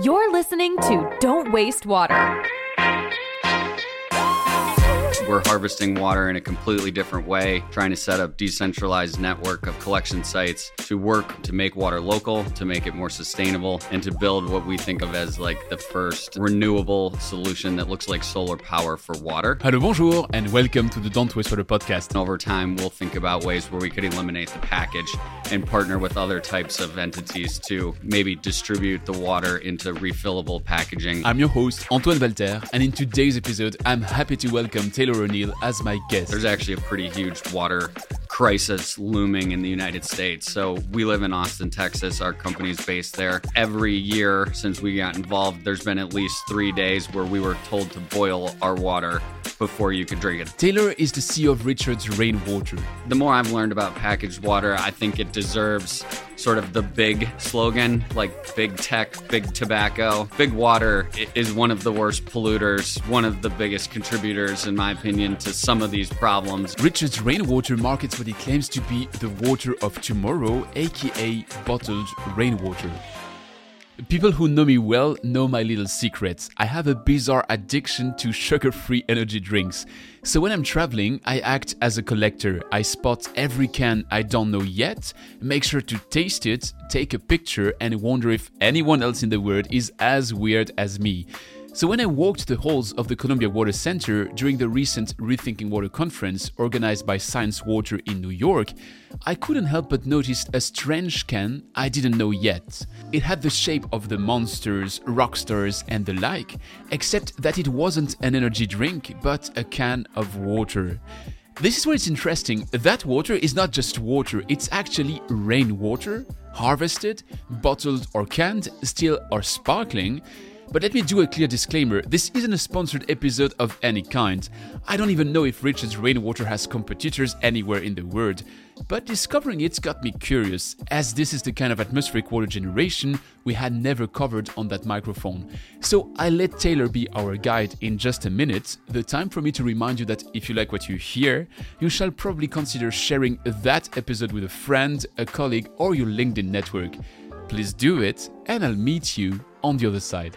You're listening to Don't Waste Water. We're harvesting water in a completely different way, trying to set up decentralized network of collection sites to work to make water local, to make it more sustainable, and to build what we think of as like the first renewable solution that looks like solar power for water. Hello, bonjour, and welcome to the Don't Waste Water podcast. Over time, we'll think about ways where we could eliminate the package and partner with other types of entities to maybe distribute the water into refillable packaging. I'm your host, Antoine Walter, and in today's episode, I'm happy to welcome Taylor As my guest. There's actually a pretty huge water crisis looming in the United States. So we live in Austin, Texas. Our company's based there. Every year since we got involved, there's been at least three days where we were told to boil our water before you could drink it. Taylor is the CEO of Richard's Rainwater. The more I've learned about packaged water, I think it deserves sort of the big slogan like big tech, big tobacco. Big water is one of the worst polluters, one of the biggest contributors, in my opinion, to some of these problems. Richard's Rainwater markets what he claims to be the water of tomorrow, aka bottled rainwater. People who know me well know my little secrets. I have a bizarre addiction to sugar free energy drinks. So when I'm traveling, I act as a collector. I spot every can I don't know yet, make sure to taste it, take a picture, and wonder if anyone else in the world is as weird as me. So, when I walked the halls of the Columbia Water Center during the recent Rethinking Water conference organized by Science Water in New York, I couldn't help but notice a strange can I didn't know yet. It had the shape of the monsters, rock stars, and the like, except that it wasn't an energy drink, but a can of water. This is where it's interesting. That water is not just water, it's actually rainwater, harvested, bottled or canned, still or sparkling. But let me do a clear disclaimer this isn't a sponsored episode of any kind. I don't even know if Richard's Rainwater has competitors anywhere in the world, but discovering it got me curious, as this is the kind of atmospheric water generation we had never covered on that microphone. So I let Taylor be our guide in just a minute, the time for me to remind you that if you like what you hear, you shall probably consider sharing that episode with a friend, a colleague, or your LinkedIn network. Please do it, and I'll meet you on the other side.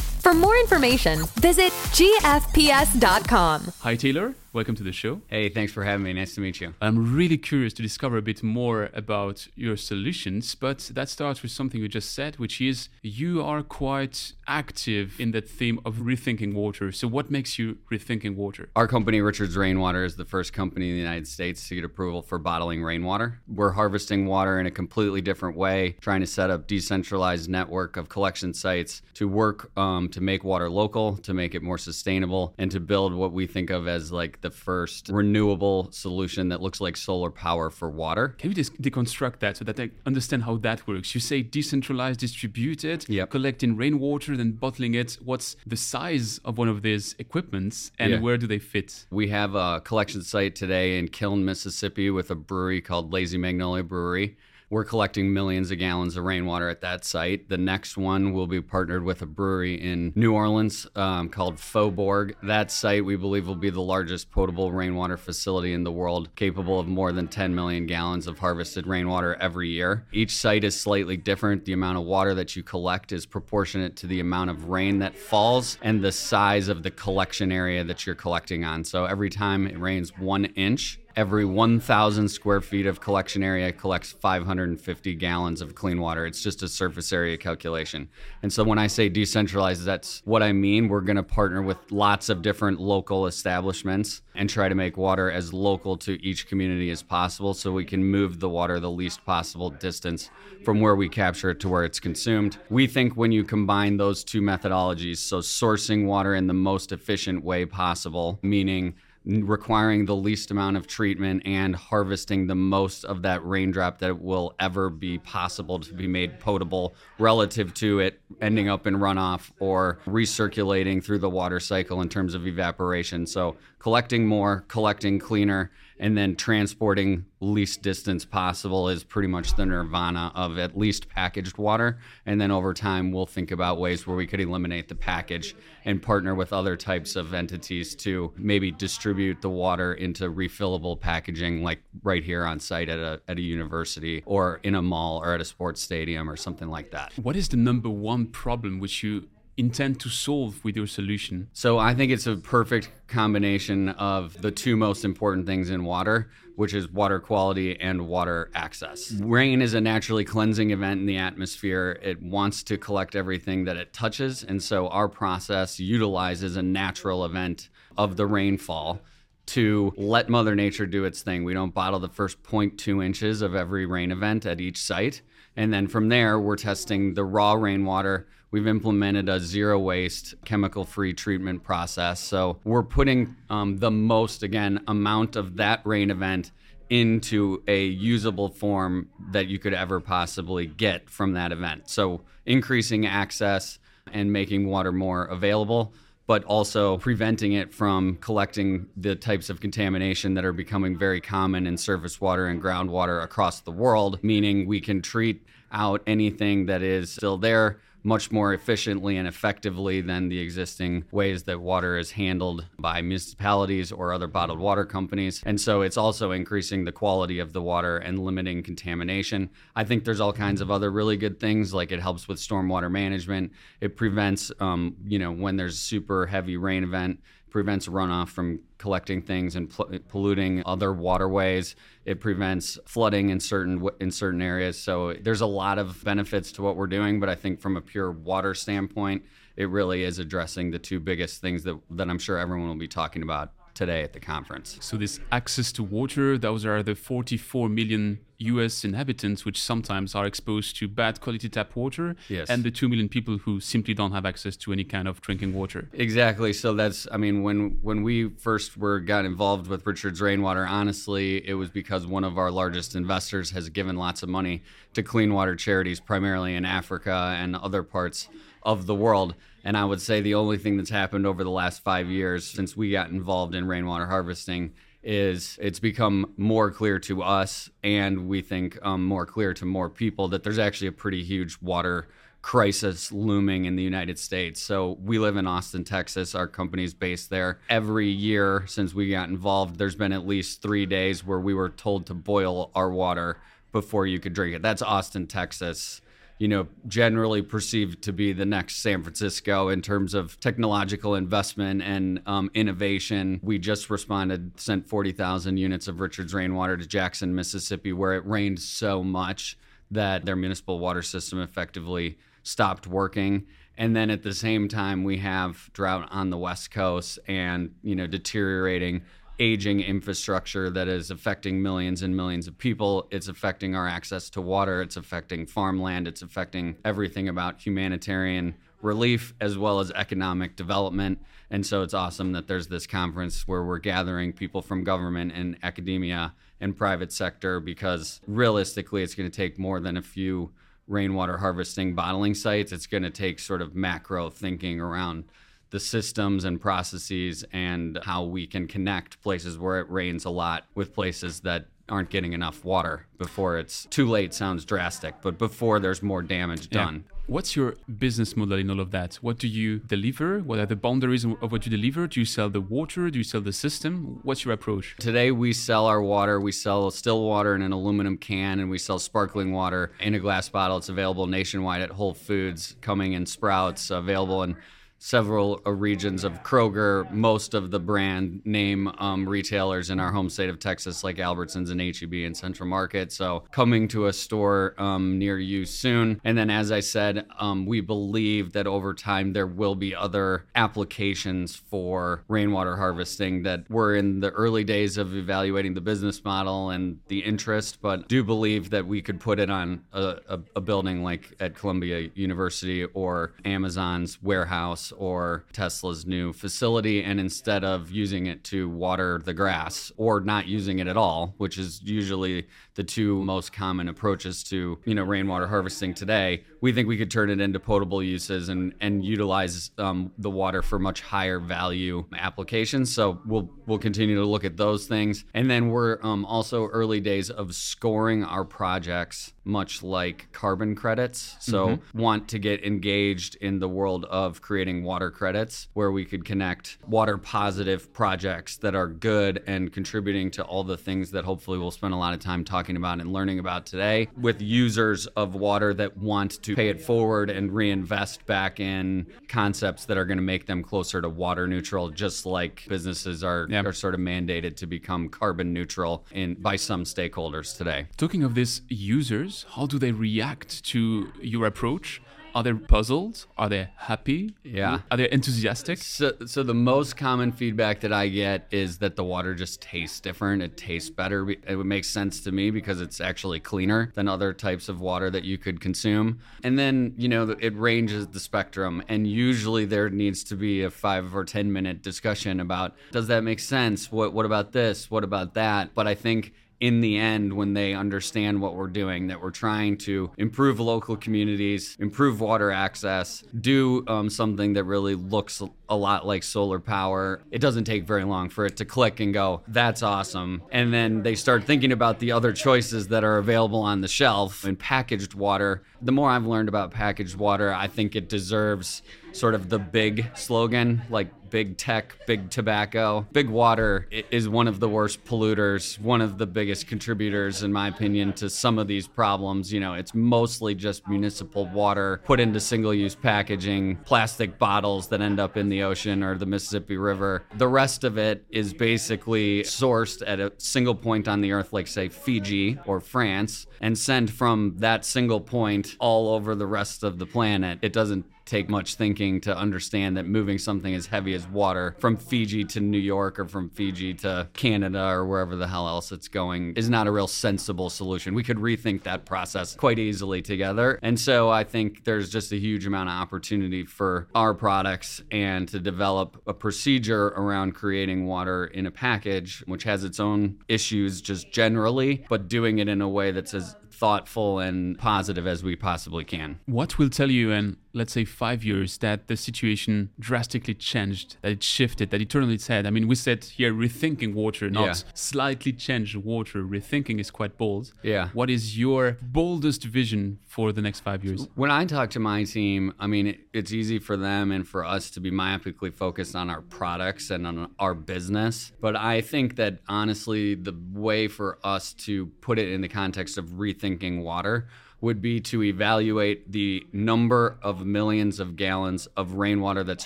For more information, visit gfps.com. Hi, Taylor. Welcome to the show. Hey, thanks for having me. Nice to meet you. I'm really curious to discover a bit more about your solutions, but that starts with something you just said, which is you are quite active in that theme of rethinking water. So, what makes you rethinking water? Our company, Richard's Rainwater, is the first company in the United States to get approval for bottling rainwater. We're harvesting water in a completely different way, trying to set up decentralized network of collection sites to work um, to make water local, to make it more sustainable, and to build what we think of as like the first renewable solution that looks like solar power for water. Can you just deconstruct that so that I understand how that works? You say decentralized, distributed, Yep. collecting rainwater, then bottling it. What's the size of one of these equipments and Yeah. where do they fit? We have a collection site today in Kiln, Mississippi, with a brewery called Lazy Magnolia Brewery. We're collecting millions of gallons of rainwater at that site. The next one will be partnered with a brewery in New Orleans um, called Faubourg. That site, we believe, will be the largest potable rainwater facility in the world, capable of more than 10 million gallons of harvested rainwater every year. Each site is slightly different. The amount of water that you collect is proportionate to the amount of rain that falls and the size of the collection area that you're collecting on. So every time it rains one inch, Every 1,000 square feet of collection area collects 550 gallons of clean water. It's just a surface area calculation. And so when I say decentralized, that's what I mean. We're going to partner with lots of different local establishments and try to make water as local to each community as possible so we can move the water the least possible distance from where we capture it to where it's consumed. We think when you combine those two methodologies, so sourcing water in the most efficient way possible, meaning requiring the least amount of treatment and harvesting the most of that raindrop that will ever be possible to be made potable relative to it ending up in runoff or recirculating through the water cycle in terms of evaporation. So, collecting more, collecting cleaner, and then transporting least distance possible is pretty much the nirvana of at least packaged water. And then over time, we'll think about ways where we could eliminate the package and partner with other types of entities to maybe distribute the water into refillable packaging, like right here on site at a, at a university or in a mall or at a sports stadium or something like that. What is the number one problem which you intend to solve with your solution? So I think it's a perfect combination of the two most important things in water, which is water quality and water access. Rain is a naturally cleansing event in the atmosphere. It wants to collect everything that it touches, and so our process utilizes a natural event of the rainfall to let Mother Nature do its thing. We don't bottle the first 0.2 inches of every rain event at each site. And then from there, we're testing the raw rainwater We've implemented a zero waste, chemical free treatment process. So we're putting um, the most, again, amount of that rain event into a usable form that you could ever possibly get from that event. So increasing access and making water more available but also preventing it from collecting the types of contamination that are becoming very common in surface water and groundwater across the world, meaning we can treat out anything that is still there much more efficiently and effectively than the existing ways that water is handled by municipalities or other bottled water companies. And so it's also increasing the quality of the water and limiting contamination. I think there's all kinds of other really good things, like it helps with stormwater management. It prevents, um, you know, when there's super heavy rain event, prevents runoff from collecting things and pl- polluting other waterways. It prevents flooding in certain in certain areas. So there's a lot of benefits to what we're doing, but I think from a pure water standpoint, it really is addressing the two biggest things that that I'm sure everyone will be talking about today at the conference. So, this access to water, those are the 44 million US inhabitants which sometimes are exposed to bad quality tap water, yes. and the 2 million people who simply don't have access to any kind of drinking water. Exactly. So, that's, I mean, when, when we first were got involved with Richard's Rainwater, honestly, it was because one of our largest investors has given lots of money to clean water charities, primarily in Africa and other parts of the world. And I would say the only thing that's happened over the last five years since we got involved in rainwater harvesting is it's become more clear to us and we think um, more clear to more people that there's actually a pretty huge water crisis looming in the United States. So we live in Austin, Texas. Our company's based there. Every year since we got involved, there's been at least three days where we were told to boil our water before you could drink it. That's Austin, Texas you know, generally perceived to be the next San Francisco in terms of technological investment and um, innovation. We just responded, sent 40,000 units of Richard's rainwater to Jackson, Mississippi, where it rained so much that their municipal water system effectively stopped working. And then at the same time, we have drought on the West Coast and, you know, deteriorating aging infrastructure that is affecting millions and millions of people. It's affecting our access to water. It's affecting farmland. It's affecting everything about humanitarian relief as well as economic development. And so it's awesome that there's this conference where we're gathering people from government and academia and private sector because realistically, it's going to take more than a few rainwater harvesting bottling sites. It's going to take sort of macro thinking around the systems and processes and how we can connect places where it rains a lot with places that aren't getting enough water before it's too late sounds drastic but before there's more damage done. Yeah. what's your business model in all of that? What do you deliver? What are the boundaries of what you deliver? Do you sell the water? Do you sell the system? What's your approach? Today we sell our water. We sell still water in an aluminum can and we sell sparkling water in a glass bottle. It's available nationwide at whole foods coming in sprouts available in several uh, regions of Kroger, most of the brand name um, retailers in our home state of Texas, like Albertsons and HEB and Central Market. So coming to a store um, near you soon. And then, as I said, um, we believe that over time there will be other applications for rainwater harvesting that we're in the early days of evaluating the business model and the interest, but do believe that we could put it on a, a, a building like at Columbia University or Amazon's warehouse grass or Tesla's new facility. And instead of using it to water the grass or not using it at all, which is usually the two most common approaches to, you know, rainwater harvesting today, we think we could turn it into potable uses and, and utilize um, the water for much higher value applications. So we'll we'll continue to look at those things. And then we're um, also early days of scoring our projects much like carbon credits. So, mm-hmm. want to get engaged in the world of creating water credits where we could connect water positive projects that are good and contributing to all the things that hopefully we'll spend a lot of time talking about and learning about today with users of water that want to pay it forward and reinvest back in concepts that are going to make them closer to water neutral, just like businesses are, are sort of mandated to become carbon neutral in by some stakeholders today. Talking of this users, users? How do they react to your approach? Are they puzzled? Are they happy? Yeah. Are they enthusiastic? So, so the most common feedback that I get is that the water just tastes different. It tastes better. It would make sense to me because it's actually cleaner than other types of water that you could consume. And then, you know, it ranges the spectrum. And usually there needs to be a five or 10 minute discussion about does that make sense? What, what about this? What about that? But I think in the end when they understand what we're doing that we're trying to improve local communities improve water access do um, something that really looks a lot like solar power. It doesn't take very long for it to click and go that's awesome. And then they start thinking about the other choices that are available on the shelf and packaged water. The more i've learned about packaged water i think it deserves sort of the big slogan like big tech, big tobacco. Big water is one of the worst polluters, one of the biggest contributors, in my opinion, to some of these problems. You know, it's mostly just municipal water put into single use packaging, plastic bottles that end up in the ocean or the Mississippi River. The rest of it is basically sourced at a single point on the earth, like, say, Fiji or France, and sent from that single point all over the rest of the planet. It doesn't take much thinking to understand that moving something as heavy as water from Fiji to New York or from Fiji to Canada or wherever the hell else it's going is not a real sensible solution. We could rethink that process quite easily together. And so I think there's just a huge amount of opportunity for our products and to develop a procedure around creating water in a package, which has its own issues just generally, but doing it in a way that's as thoughtful and positive as we possibly can. What will tell you in, let's say, five years that the situation drastically changed, that it shifted, that it turned its head? I mean, we said here rethinking water, not yeah. slightly change water. Rethinking is quite bold. Yeah. What is your boldest vision for the next five years? When I talk to my team, I mean, it's easy for them and for us to be myopically focused on our products and on our business. But I think that honestly, the way for us to put it in the context of rethinking water would be to evaluate the number of millions of gallons of rainwater that's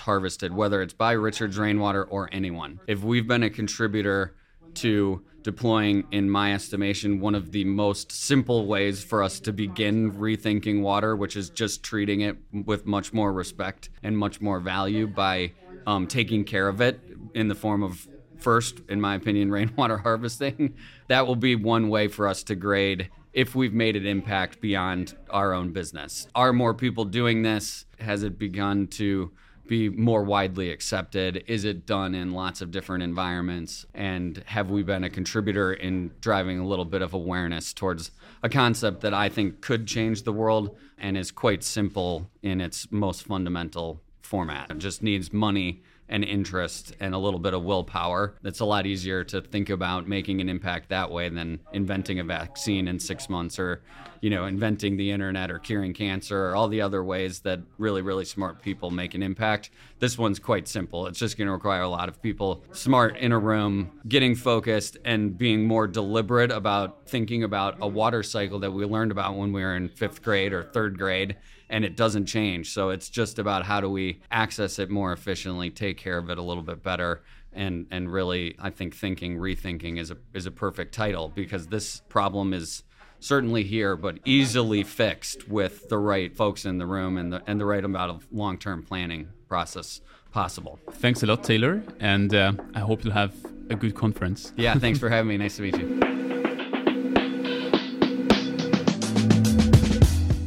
harvested, whether it's by Richards Rainwater or anyone. If we've been a contributor to deploying, in my estimation, one of the most simple ways for us to begin rethinking water, which is just treating it with much more respect and much more value by um, taking care of it in the form of first, in my opinion, rainwater harvesting. That will be one way for us to grade if we've made an impact beyond our own business. Are more people doing this? Has it begun to be more widely accepted? Is it done in lots of different environments? And have we been a contributor in driving a little bit of awareness towards a concept that I think could change the world and is quite simple in its most fundamental format? It just needs money and interest and a little bit of willpower. It's a lot easier to think about making an impact that way than inventing a vaccine in six months or, you know, inventing the internet or curing cancer or all the other ways that really, really smart people make an impact. This one's quite simple. It's just going to require a lot of people smart in a room, getting focused and being more deliberate about thinking about a water cycle that we learned about when we were in fifth grade or third grade and it doesn't change. So it's just about how do we access it more efficiently, take care of it a little bit better. And, and really, I think thinking, rethinking is a, is a perfect title because this problem is certainly here, but easily fixed with the right folks in the room and the, and the right amount of long term planning process possible. Thanks a lot, Taylor. And uh, I hope you'll have a good conference. Yeah, thanks for having me. Nice to meet you.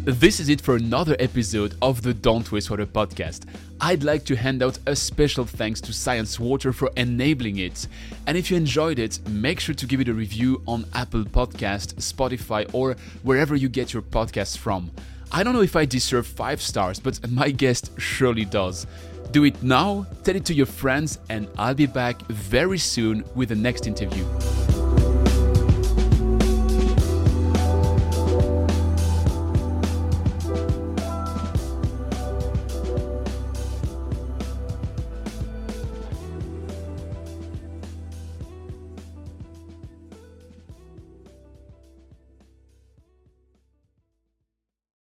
This is it for another episode of the Don't Waste Water podcast. I'd like to hand out a special thanks to Science Water for enabling it. And if you enjoyed it, make sure to give it a review on Apple Podcast, Spotify, or wherever you get your podcasts from. I don't know if I deserve 5 stars, but my guest surely does. Do it now, tell it to your friends, and I'll be back very soon with the next interview.